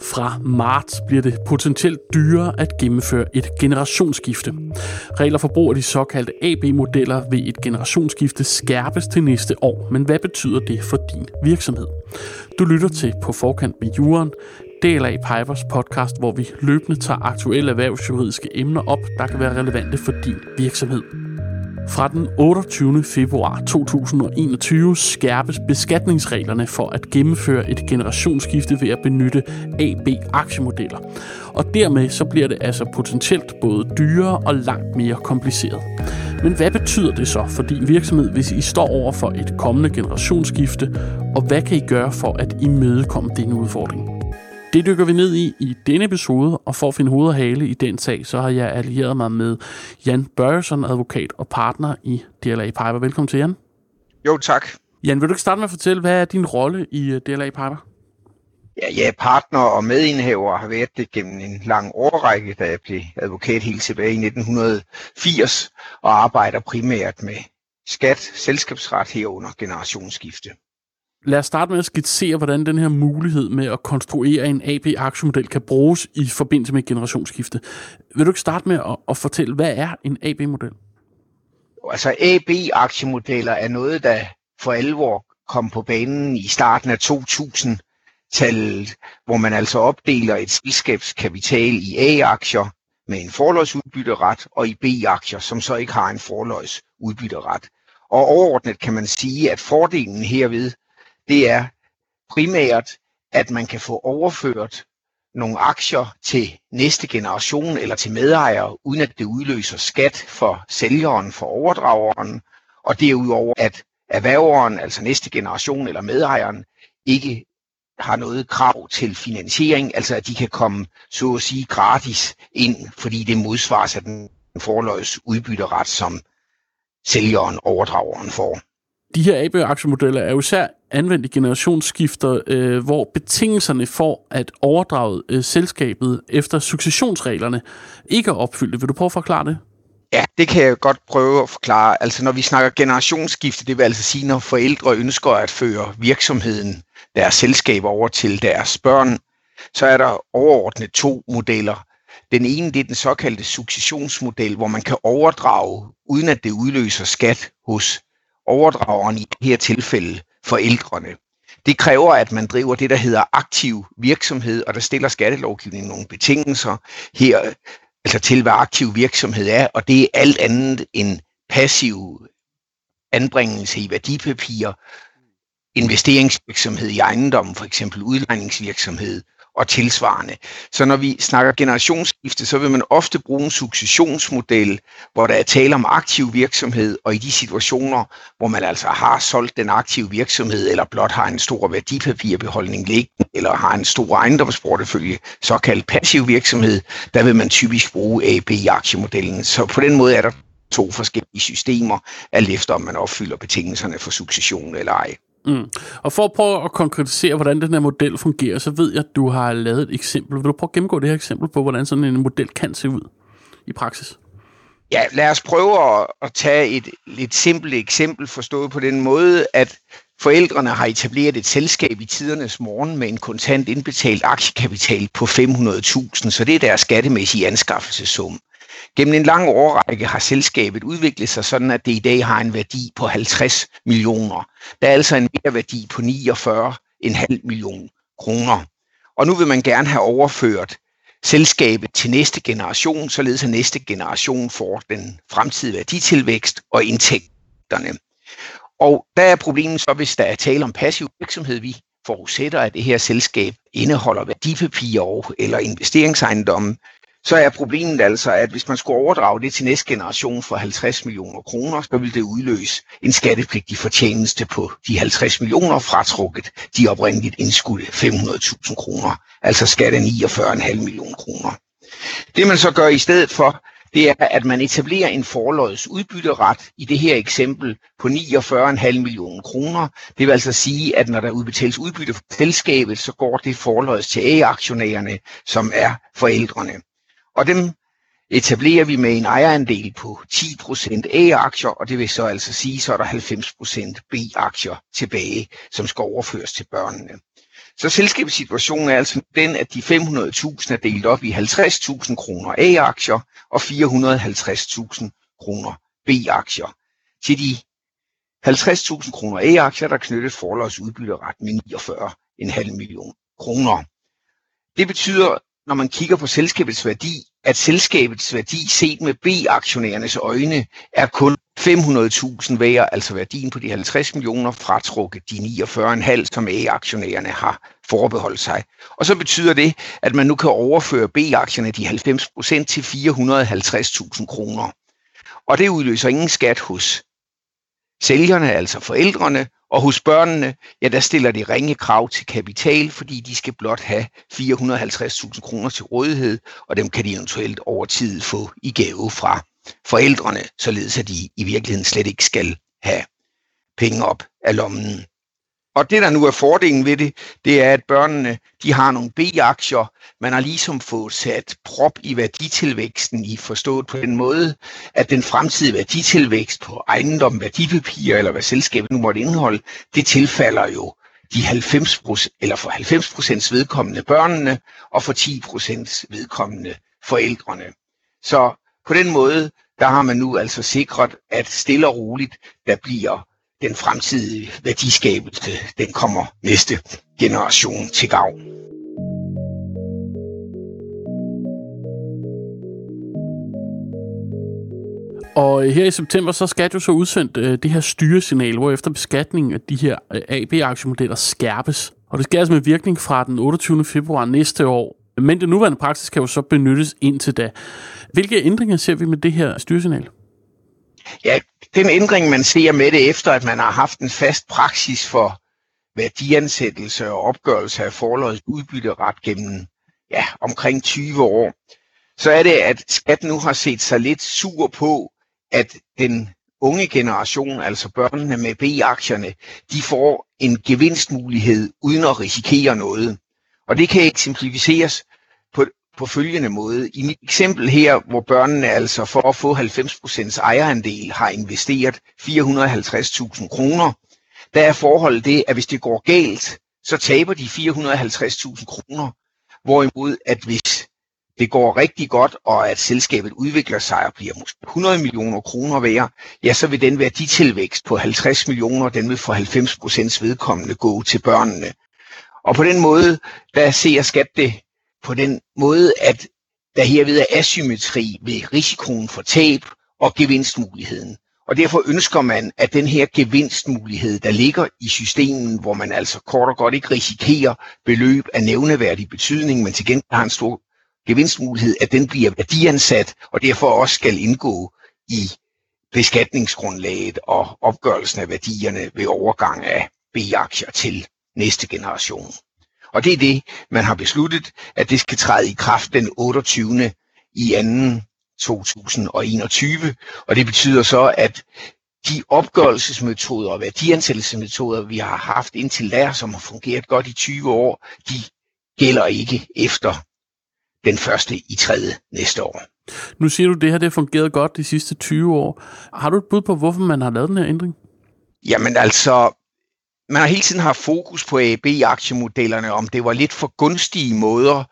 Fra marts bliver det potentielt dyrere at gennemføre et generationsskifte. Regler for brug af de såkaldte AB-modeller ved et generationsskifte skærpes til næste år. Men hvad betyder det for din virksomhed? Du lytter til På Forkant med Juren, DLA Pipers podcast, hvor vi løbende tager aktuelle erhvervsjuridiske emner op, der kan være relevante for din virksomhed. Fra den 28. februar 2021 skærpes beskatningsreglerne for at gennemføre et generationsskifte ved at benytte AB-aktiemodeller. Og dermed så bliver det altså potentielt både dyrere og langt mere kompliceret. Men hvad betyder det så for din virksomhed, hvis I står over for et kommende generationsskifte, og hvad kan I gøre for at imødekomme denne udfordring? Det dykker vi ned i i denne episode, og for at finde hoved og hale i den sag, så har jeg allieret mig med Jan Børjesson, advokat og partner i DLA Piper. Velkommen til, Jan. Jo, tak. Jan, vil du ikke starte med at fortælle, hvad er din rolle i øh, DLA Piper? Ja, jeg er partner og medindhaver og har været det gennem en lang årrække, da jeg blev advokat helt tilbage i 1980, og arbejder primært med skat, selskabsret herunder generationsskifte. Lad os starte med at skitsere, hvordan den her mulighed med at konstruere en AB-aktiemodel kan bruges i forbindelse med generationsskifte. Vil du ikke starte med at, at fortælle, hvad er en AB-model? Altså AB-aktiemodeller er noget, der for alvor kom på banen i starten af 2000-tallet, hvor man altså opdeler et selskabskapital i A-aktier med en forløjsudbytteret og i B-aktier, som så ikke har en forløjsudbytteret. Og overordnet kan man sige, at fordelen herved det er primært, at man kan få overført nogle aktier til næste generation eller til medejere, uden at det udløser skat for sælgeren, for overdrageren, og derudover at erhververen, altså næste generation eller medejeren, ikke har noget krav til finansiering, altså at de kan komme, så at sige, gratis ind, fordi det modsvares af den forløs udbytteret, som sælgeren, overdrageren får. De her AB-aktiemodeller er jo især anvendt i generationsskifter, øh, hvor betingelserne for at overdrage øh, selskabet efter successionsreglerne ikke er opfyldt. Vil du prøve at forklare det? Ja, det kan jeg godt prøve at forklare. Altså når vi snakker generationsskifte, det vil altså sige, når forældre ønsker at føre virksomheden, deres selskab over til deres børn, så er der overordnet to modeller. Den ene det er den såkaldte successionsmodel, hvor man kan overdrage, uden at det udløser skat hos overdrageren i det her tilfælde forældrene. Det kræver, at man driver det, der hedder aktiv virksomhed, og der stiller skattelovgivningen nogle betingelser her, altså til, hvad aktiv virksomhed er, og det er alt andet end passiv anbringelse i værdipapirer, investeringsvirksomhed i ejendommen, for eksempel udlejningsvirksomhed, og tilsvarende. Så når vi snakker generationsskifte, så vil man ofte bruge en successionsmodel, hvor der er tale om aktiv virksomhed, og i de situationer, hvor man altså har solgt den aktive virksomhed, eller blot har en stor værdipapirbeholdning liggende, eller har en stor ejendomsportefølje, såkaldt passiv virksomhed, der vil man typisk bruge AB-aktiemodellen. Så på den måde er der to forskellige systemer, alt efter om man opfylder betingelserne for succession eller ej. Mm. Og for at prøve at konkretisere, hvordan den her model fungerer, så ved jeg, at du har lavet et eksempel. Vil du prøve at gennemgå det her eksempel på, hvordan sådan en model kan se ud i praksis? Ja, lad os prøve at, at tage et lidt simpelt eksempel forstået på den måde, at forældrene har etableret et selskab i tidernes morgen med en kontant indbetalt aktiekapital på 500.000, så det er deres skattemæssige anskaffelsessum. Gennem en lang årrække har selskabet udviklet sig sådan, at det i dag har en værdi på 50 millioner. Der er altså en mere værdi på 49,5 millioner kroner. Og nu vil man gerne have overført selskabet til næste generation, således at næste generation får den fremtidige værditilvækst og indtægterne. Og der er problemet så, hvis der er tale om passiv virksomhed, vi forudsætter, at det her selskab indeholder værdipapirer eller investeringsejendomme, så er problemet altså, at hvis man skulle overdrage det til næste generation for 50 millioner kroner, så ville det udløse en skattepligtig fortjeneste på de 50 millioner fratrukket de oprindeligt indskudte 500.000 kroner, altså skat 49,5 millioner kroner. Det man så gør i stedet for, det er, at man etablerer en forløjets udbytteret i det her eksempel på 49,5 millioner kroner. Det vil altså sige, at når der udbetales udbytte fra selskabet, så går det forløjets til A-aktionærerne, som er forældrene. Og dem etablerer vi med en ejerandel på 10% A-aktier, og det vil så altså sige, så er der 90% B-aktier tilbage, som skal overføres til børnene. Så selskabssituationen er altså den, at de 500.000 er delt op i 50.000 kroner A-aktier og 450.000 kroner B-aktier. Til de 50.000 kroner A-aktier, der knyttet forlods udbytteret med 49,5 millioner kroner. Det betyder, når man kigger på selskabets værdi, at selskabets værdi set med B-aktionærernes øjne er kun 500.000 værd, altså værdien på de 50 millioner fratrukket de 49,5, som A-aktionærerne har forbeholdt sig. Og så betyder det, at man nu kan overføre B-aktierne de 90% til 450.000 kroner. Og det udløser ingen skat hos sælgerne, altså forældrene, og hos børnene, ja, der stiller de ringe krav til kapital, fordi de skal blot have 450.000 kroner til rådighed, og dem kan de eventuelt over tid få i gave fra forældrene, således at de i virkeligheden slet ikke skal have penge op af lommen. Og det, der nu er fordelen ved det, det er, at børnene de har nogle B-aktier. Man har ligesom fået sat prop i værditilvæksten i forstået på den måde, at den fremtidige værditilvækst på ejendom, værdipapirer eller hvad selskabet nu måtte indeholde, det tilfalder jo de 90 eller for 90 procents vedkommende børnene og for 10 procents vedkommende forældrene. Så på den måde, der har man nu altså sikret, at stille og roligt, der bliver den fremtidige værdiskabelse, den kommer næste generation til gavn. Og her i september, så skal du så udsendt øh, det her styresignal, hvor efter beskatningen af de her øh, AB-aktiemodeller skærpes. Og det skal altså med virkning fra den 28. februar næste år. Men det nuværende praksis kan jo så benyttes indtil da. Hvilke ændringer ser vi med det her styresignal? Ja, den ændring, man ser med det efter, at man har haft en fast praksis for værdiansættelse og opgørelse af forløjet udbytteret gennem ja, omkring 20 år, så er det, at skat nu har set sig lidt sur på, at den unge generation, altså børnene med B-aktierne, de får en gevinstmulighed uden at risikere noget. Og det kan eksemplificeres på på følgende måde. I mit eksempel her, hvor børnene altså for at få 90% ejerandel har investeret 450.000 kroner, der er forholdet det, at hvis det går galt, så taber de 450.000 kroner. Hvorimod, at hvis det går rigtig godt, og at selskabet udvikler sig og bliver måske 100 millioner kroner værd, ja, så vil den værditilvækst på 50 millioner, den vil for 90 procents vedkommende gå til børnene. Og på den måde, der ser skat det på den måde, at der herved er asymmetri ved risikoen for tab og gevinstmuligheden. Og derfor ønsker man, at den her gevinstmulighed, der ligger i systemet, hvor man altså kort og godt ikke risikerer beløb af nævneværdig betydning, men til gengæld har en stor gevinstmulighed, at den bliver værdiansat, og derfor også skal indgå i beskatningsgrundlaget og opgørelsen af værdierne ved overgang af B-aktier til næste generation. Og det er det, man har besluttet, at det skal træde i kraft den 28. i 2. 2021. Og det betyder så, at de opgørelsesmetoder og værdiansættelsesmetoder, vi har haft indtil der, som har fungeret godt i 20 år, de gælder ikke efter den første i tredje næste år. Nu siger du, at det her det har fungeret godt de sidste 20 år. Har du et bud på, hvorfor man har lavet den her ændring? Jamen altså, man har hele tiden haft fokus på AB-aktiemodellerne, om det var lidt for gunstige måder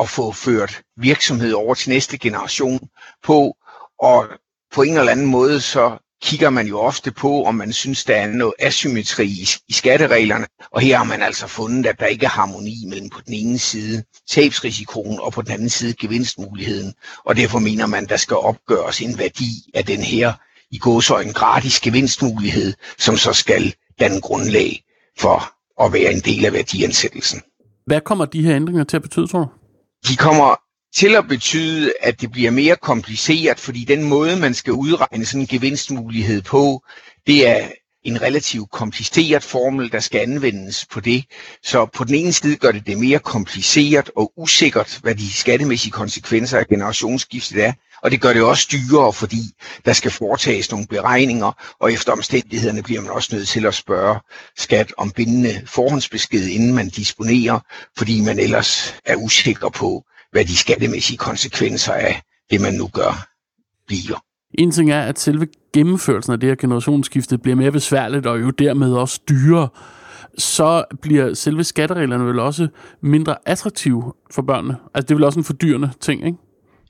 at få ført virksomhed over til næste generation på, og på en eller anden måde så kigger man jo ofte på, om man synes, der er noget asymmetri i, i skattereglerne, og her har man altså fundet, at der ikke er harmoni mellem på den ene side tabsrisikoen og på den anden side gevinstmuligheden, og derfor mener man, der skal opgøres en værdi af den her i gåsøjne gratis gevinstmulighed, som så skal danne grundlag for at være en del af værdiansættelsen. Hvad kommer de her ændringer til at betyde, tror du? De kommer til at betyde, at det bliver mere kompliceret, fordi den måde, man skal udregne sådan en gevinstmulighed på, det er en relativt kompliceret formel, der skal anvendes på det. Så på den ene side gør det det mere kompliceret og usikkert, hvad de skattemæssige konsekvenser af generationsskiftet er. Og det gør det også dyrere, fordi der skal foretages nogle beregninger, og efter omstændighederne bliver man også nødt til at spørge skat om bindende forhåndsbesked, inden man disponerer, fordi man ellers er usikker på, hvad de skattemæssige konsekvenser af det man nu gør, bliver. En ting er, at selve gennemførelsen af det her generationsskifte bliver mere besværligt og jo dermed også dyrere. Så bliver selve skattereglerne vel også mindre attraktive for børnene. Altså det er vel også en fordyrende ting, ikke?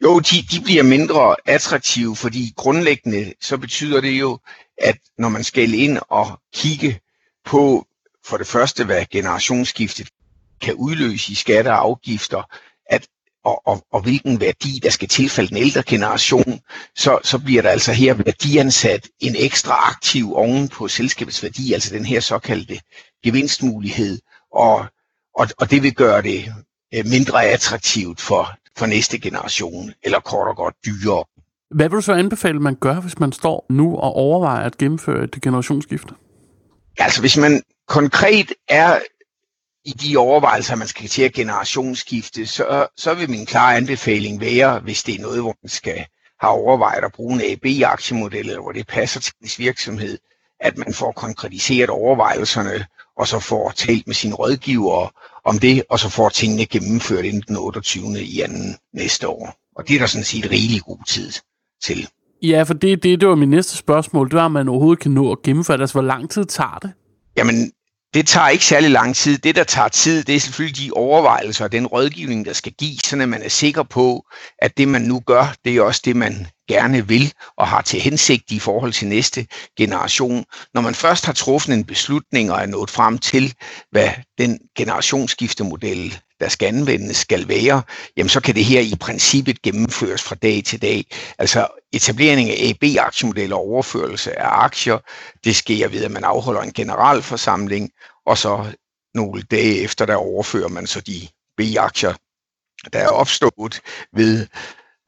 Jo, de, de bliver mindre attraktive, fordi grundlæggende så betyder det jo, at når man skal ind og kigge på for det første, hvad generationsskiftet kan udløse i skatter og afgifter, og, og, og hvilken værdi, der skal tilfælde den ældre generation, så, så bliver der altså her værdiansat en ekstra aktiv oven på selskabets værdi, altså den her såkaldte gevinstmulighed, og, og, og det vil gøre det øh, mindre attraktivt for, for næste generation, eller kort og godt dyrere. Hvad vil du så anbefale, man gør, hvis man står nu og overvejer at gennemføre et generationsskifte? Altså hvis man konkret er i de overvejelser, man skal til at generationsskifte, så, så vil min klare anbefaling være, hvis det er noget, hvor man skal have overvejet at bruge en AB-aktiemodel, eller hvor det passer til ens virksomhed, at man får konkretiseret overvejelserne, og så får talt med sine rådgivere om det, og så får tingene gennemført inden den 28. i anden næste år. Og det er der sådan set rigelig god tid til. Ja, for det, det, det var min næste spørgsmål. Det var, om man overhovedet kan nå at gennemføre det. Altså, hvor lang tid tager det? Jamen, det tager ikke særlig lang tid. Det, der tager tid, det er selvfølgelig de overvejelser og den rådgivning, der skal gives, så man er sikker på, at det, man nu gør, det er også det, man gerne vil og har til hensigt i forhold til næste generation. Når man først har truffet en beslutning og er nået frem til, hvad den generationsskiftemodel, der skal anvendes, skal være, jamen så kan det her i princippet gennemføres fra dag til dag. Altså etablering af AB-aktiemodeller og overførelse af aktier, det sker ved, at man afholder en generalforsamling, og så nogle dage efter, der overfører man så de B-aktier, der er opstået ved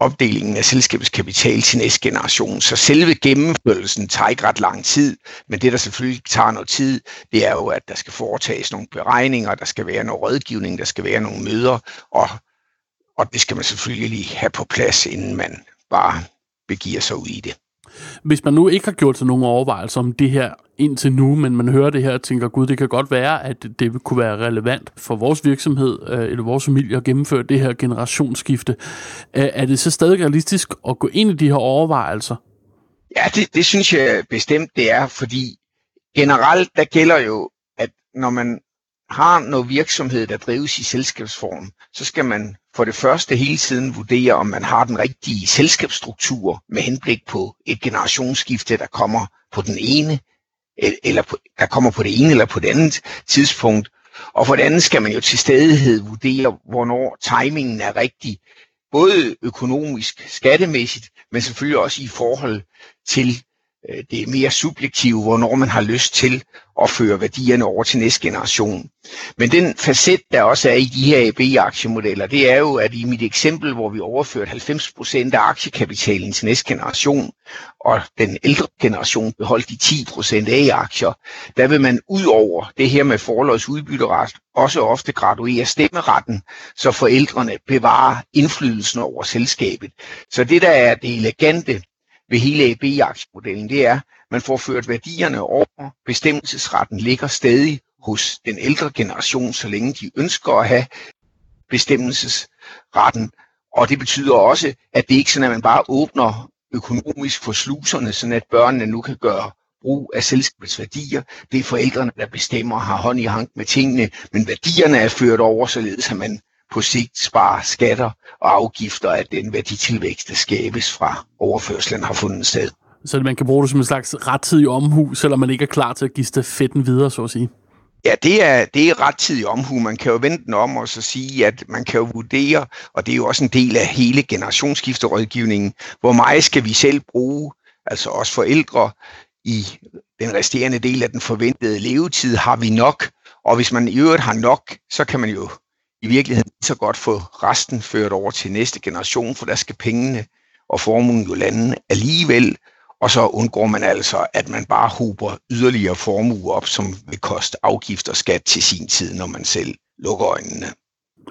opdelingen af selskabets kapital til næste generation. Så selve gennemførelsen tager ikke ret lang tid, men det, der selvfølgelig tager noget tid, det er jo, at der skal foretages nogle beregninger, der skal være noget rådgivning, der skal være nogle møder, og, og det skal man selvfølgelig lige have på plads, inden man bare begiver sig ud i det. Hvis man nu ikke har gjort sig nogen overvejelser om det her indtil nu, men man hører det her og tænker, gud, det kan godt være, at det kunne være relevant for vores virksomhed øh, eller vores familie at gennemføre det her generationsskifte. Er det så stadig realistisk at gå ind i de her overvejelser? Ja, det, det synes jeg bestemt, det er, fordi generelt, der gælder jo, at når man har noget virksomhed, der drives i selskabsform, så skal man for det første hele tiden vurdere, om man har den rigtige selskabsstruktur med henblik på et generationsskifte, der kommer på den ene, eller på, der kommer på det ene eller på det andet tidspunkt. Og for det andet skal man jo til stadighed vurdere, hvornår timingen er rigtig, både økonomisk, skattemæssigt, men selvfølgelig også i forhold til Øh, det er mere subjektivt, hvornår man har lyst til at føre værdierne over til næste generation. Men den facet, der også er i de her AB-aktiemodeller, det er jo, at i mit eksempel, hvor vi overførte 90% af aktiekapitalen til næste generation, og den ældre generation beholdt de 10% af aktier, der vil man ud over det her med forlods udbytteret også ofte graduere stemmeretten, så forældrene bevarer indflydelsen over selskabet. Så det, der er det elegante ved hele AB-aktiemodellen, det er, at man får ført værdierne over. Bestemmelsesretten ligger stadig hos den ældre generation, så længe de ønsker at have bestemmelsesretten. Og det betyder også, at det ikke sådan, at man bare åbner økonomisk for sluserne, sådan at børnene nu kan gøre brug af selskabets værdier. Det er forældrene, der bestemmer og har hånd i hank med tingene, men værdierne er ført over, således at man på sigt spare skatter og afgifter af den værditilvækst, der skabes fra overførslen har fundet sted. Så man kan bruge det som en slags rettidig omhu, selvom man ikke er klar til at give stafetten videre, så at sige? Ja, det er, det er rettidig omhu. Man kan jo vente den om og så sige, at man kan jo vurdere, og det er jo også en del af hele generationsskifterådgivningen, hvor meget skal vi selv bruge, altså os forældre, i den resterende del af den forventede levetid, har vi nok, og hvis man i øvrigt har nok, så kan man jo i virkeligheden så godt få resten ført over til næste generation, for der skal pengene og formuen jo lande alligevel, og så undgår man altså, at man bare hober yderligere formue op, som vil koste afgift og skat til sin tid, når man selv lukker øjnene.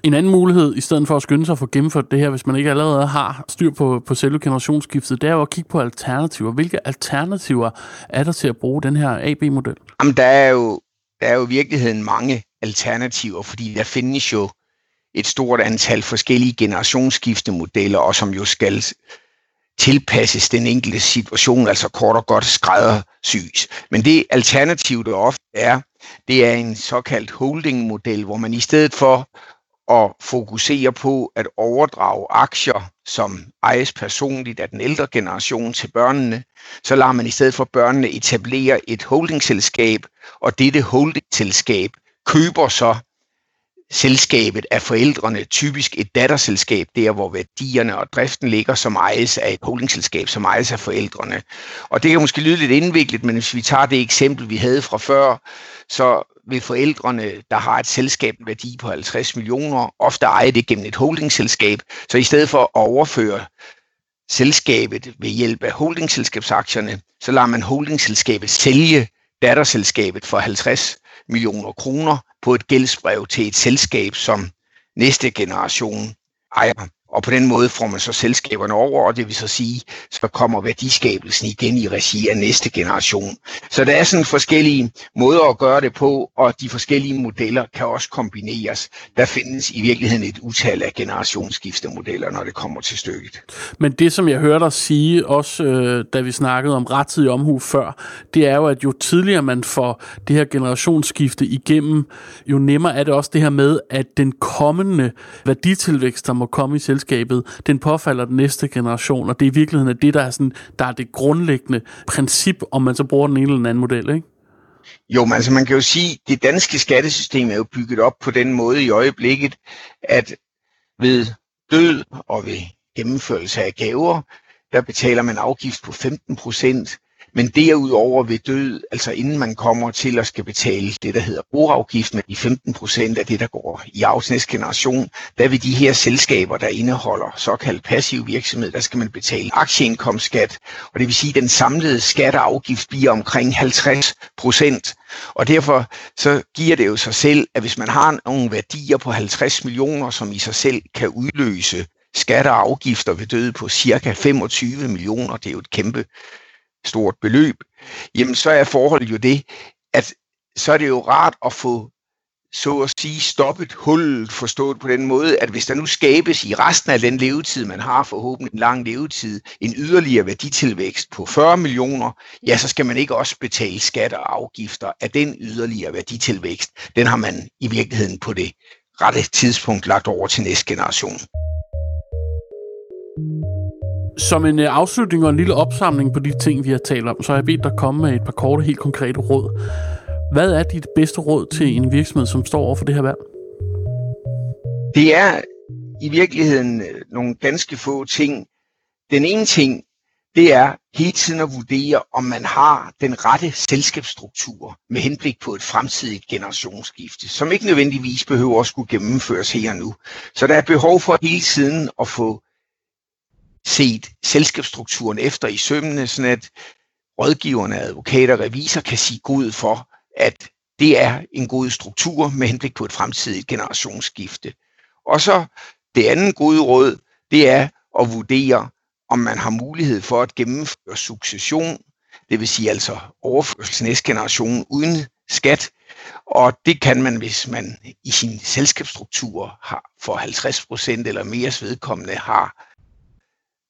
En anden mulighed, i stedet for at skynde sig at få gennemført det her, hvis man ikke allerede har styr på, på selve generationsskiftet, det er jo at kigge på alternativer. Hvilke alternativer er der til at bruge den her AB-model? Jamen, der er jo, der er jo i virkeligheden mange alternativer, fordi der findes jo et stort antal forskellige generationsskiftemodeller, og som jo skal tilpasses den enkelte situation, altså kort og godt skræddersys. Men det alternativ, der ofte er, det er en såkaldt holdingmodel, hvor man i stedet for at fokusere på at overdrage aktier, som ejes personligt af den ældre generation til børnene, så lader man i stedet for børnene etablere et holdingselskab, og dette holdingselskab køber så selskabet af forældrene, typisk et datterselskab, der hvor værdierne og driften ligger, som ejes af et holdingselskab, som ejes af forældrene. Og det kan måske lyde lidt indviklet, men hvis vi tager det eksempel, vi havde fra før, så vil forældrene, der har et selskab med værdi på 50 millioner, ofte eje det gennem et holdingselskab. Så i stedet for at overføre selskabet ved hjælp af holdingselskabsaktierne, så lader man holdingselskabet sælge datterselskabet for 50 millioner kroner på et gældsbrev til et selskab, som næste generation ejer. Og på den måde får man så selskaberne over, og det vil så sige, så kommer værdiskabelsen igen i regi af næste generation. Så der er sådan forskellige måder at gøre det på, og de forskellige modeller kan også kombineres. Der findes i virkeligheden et utal af generationsskiftemodeller, når det kommer til stykket. Men det, som jeg hørte dig sige, også øh, da vi snakkede om rettidig omhu før, det er jo, at jo tidligere man får det her generationsskifte igennem, jo nemmere er det også det her med, at den kommende værditilvækst, der må komme i selskabet, den påfalder den næste generation, og det er i virkeligheden det, der er, sådan, der er det grundlæggende princip, om man så bruger den ene eller den anden model, ikke? Jo, men altså man kan jo sige, at det danske skattesystem er jo bygget op på den måde i øjeblikket, at ved død og ved gennemførelse af gaver, der betaler man afgift på 15 procent, men derudover ved død, altså inden man kommer til at skal betale det, der hedder boafgift med de 15 procent af det, der går i afsnitsgeneration, generation, der vil de her selskaber, der indeholder såkaldt passiv virksomhed, der skal man betale aktieindkomstskat, og det vil sige, at den samlede skatteafgift bliver omkring 50 procent. Og derfor så giver det jo sig selv, at hvis man har nogle værdier på 50 millioner, som i sig selv kan udløse skatter og afgifter ved døde på cirka 25 millioner, det er jo et kæmpe stort beløb, jamen så er forholdet jo det, at så er det jo rart at få så at sige stoppet hullet, forstået på den måde, at hvis der nu skabes i resten af den levetid, man har forhåbentlig en lang levetid, en yderligere værditilvækst på 40 millioner, ja, så skal man ikke også betale skatter og afgifter af den yderligere værditilvækst. Den har man i virkeligheden på det rette tidspunkt lagt over til næste generation. Som en øh, afslutning og en lille opsamling på de ting, vi har talt om, så har jeg bedt dig komme med et par korte, helt konkrete råd. Hvad er dit bedste råd til en virksomhed, som står over for det her valg? Det er i virkeligheden øh, nogle ganske få ting. Den ene ting, det er hele tiden at vurdere, om man har den rette selskabsstruktur med henblik på et fremtidigt generationsskifte, som ikke nødvendigvis behøver at skulle gennemføres her og nu. Så der er behov for hele tiden at få set selskabsstrukturen efter i sømmene, sådan at rådgiverne, advokater og revisor kan sige god for, at det er en god struktur med henblik på et fremtidigt generationsskifte. Og så det andet gode råd, det er at vurdere, om man har mulighed for at gennemføre succession, det vil sige altså overførsel til næste generation uden skat. Og det kan man, hvis man i sin selskabsstruktur har for 50% eller mere vedkommende har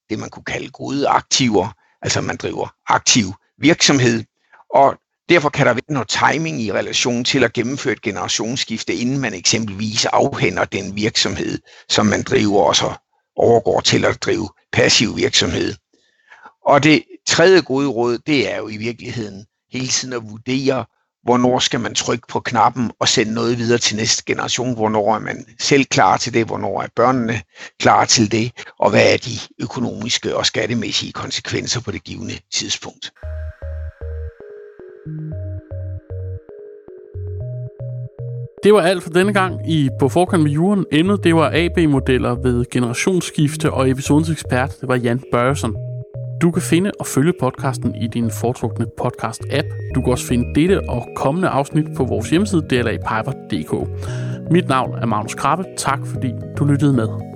det, man kunne kalde gode aktiver, altså man driver aktiv virksomhed, og derfor kan der være noget timing i relation til at gennemføre et generationsskifte, inden man eksempelvis afhænder den virksomhed, som man driver, og så overgår til at drive passiv virksomhed. Og det tredje gode råd, det er jo i virkeligheden hele tiden at vurdere, hvornår skal man trykke på knappen og sende noget videre til næste generation, hvornår er man selv klar til det, hvornår er børnene klar til det, og hvad er de økonomiske og skattemæssige konsekvenser på det givende tidspunkt. Det var alt for denne gang i På Forkant med Juren. Emnet det var AB-modeller ved generationsskifte, og episodens ekspert det var Jan Børsen. Du kan finde og følge podcasten i din foretrukne podcast-app. Du kan også finde dette og kommende afsnit på vores hjemmeside dlapiper.dk. Mit navn er Magnus Krabbe. Tak fordi du lyttede med.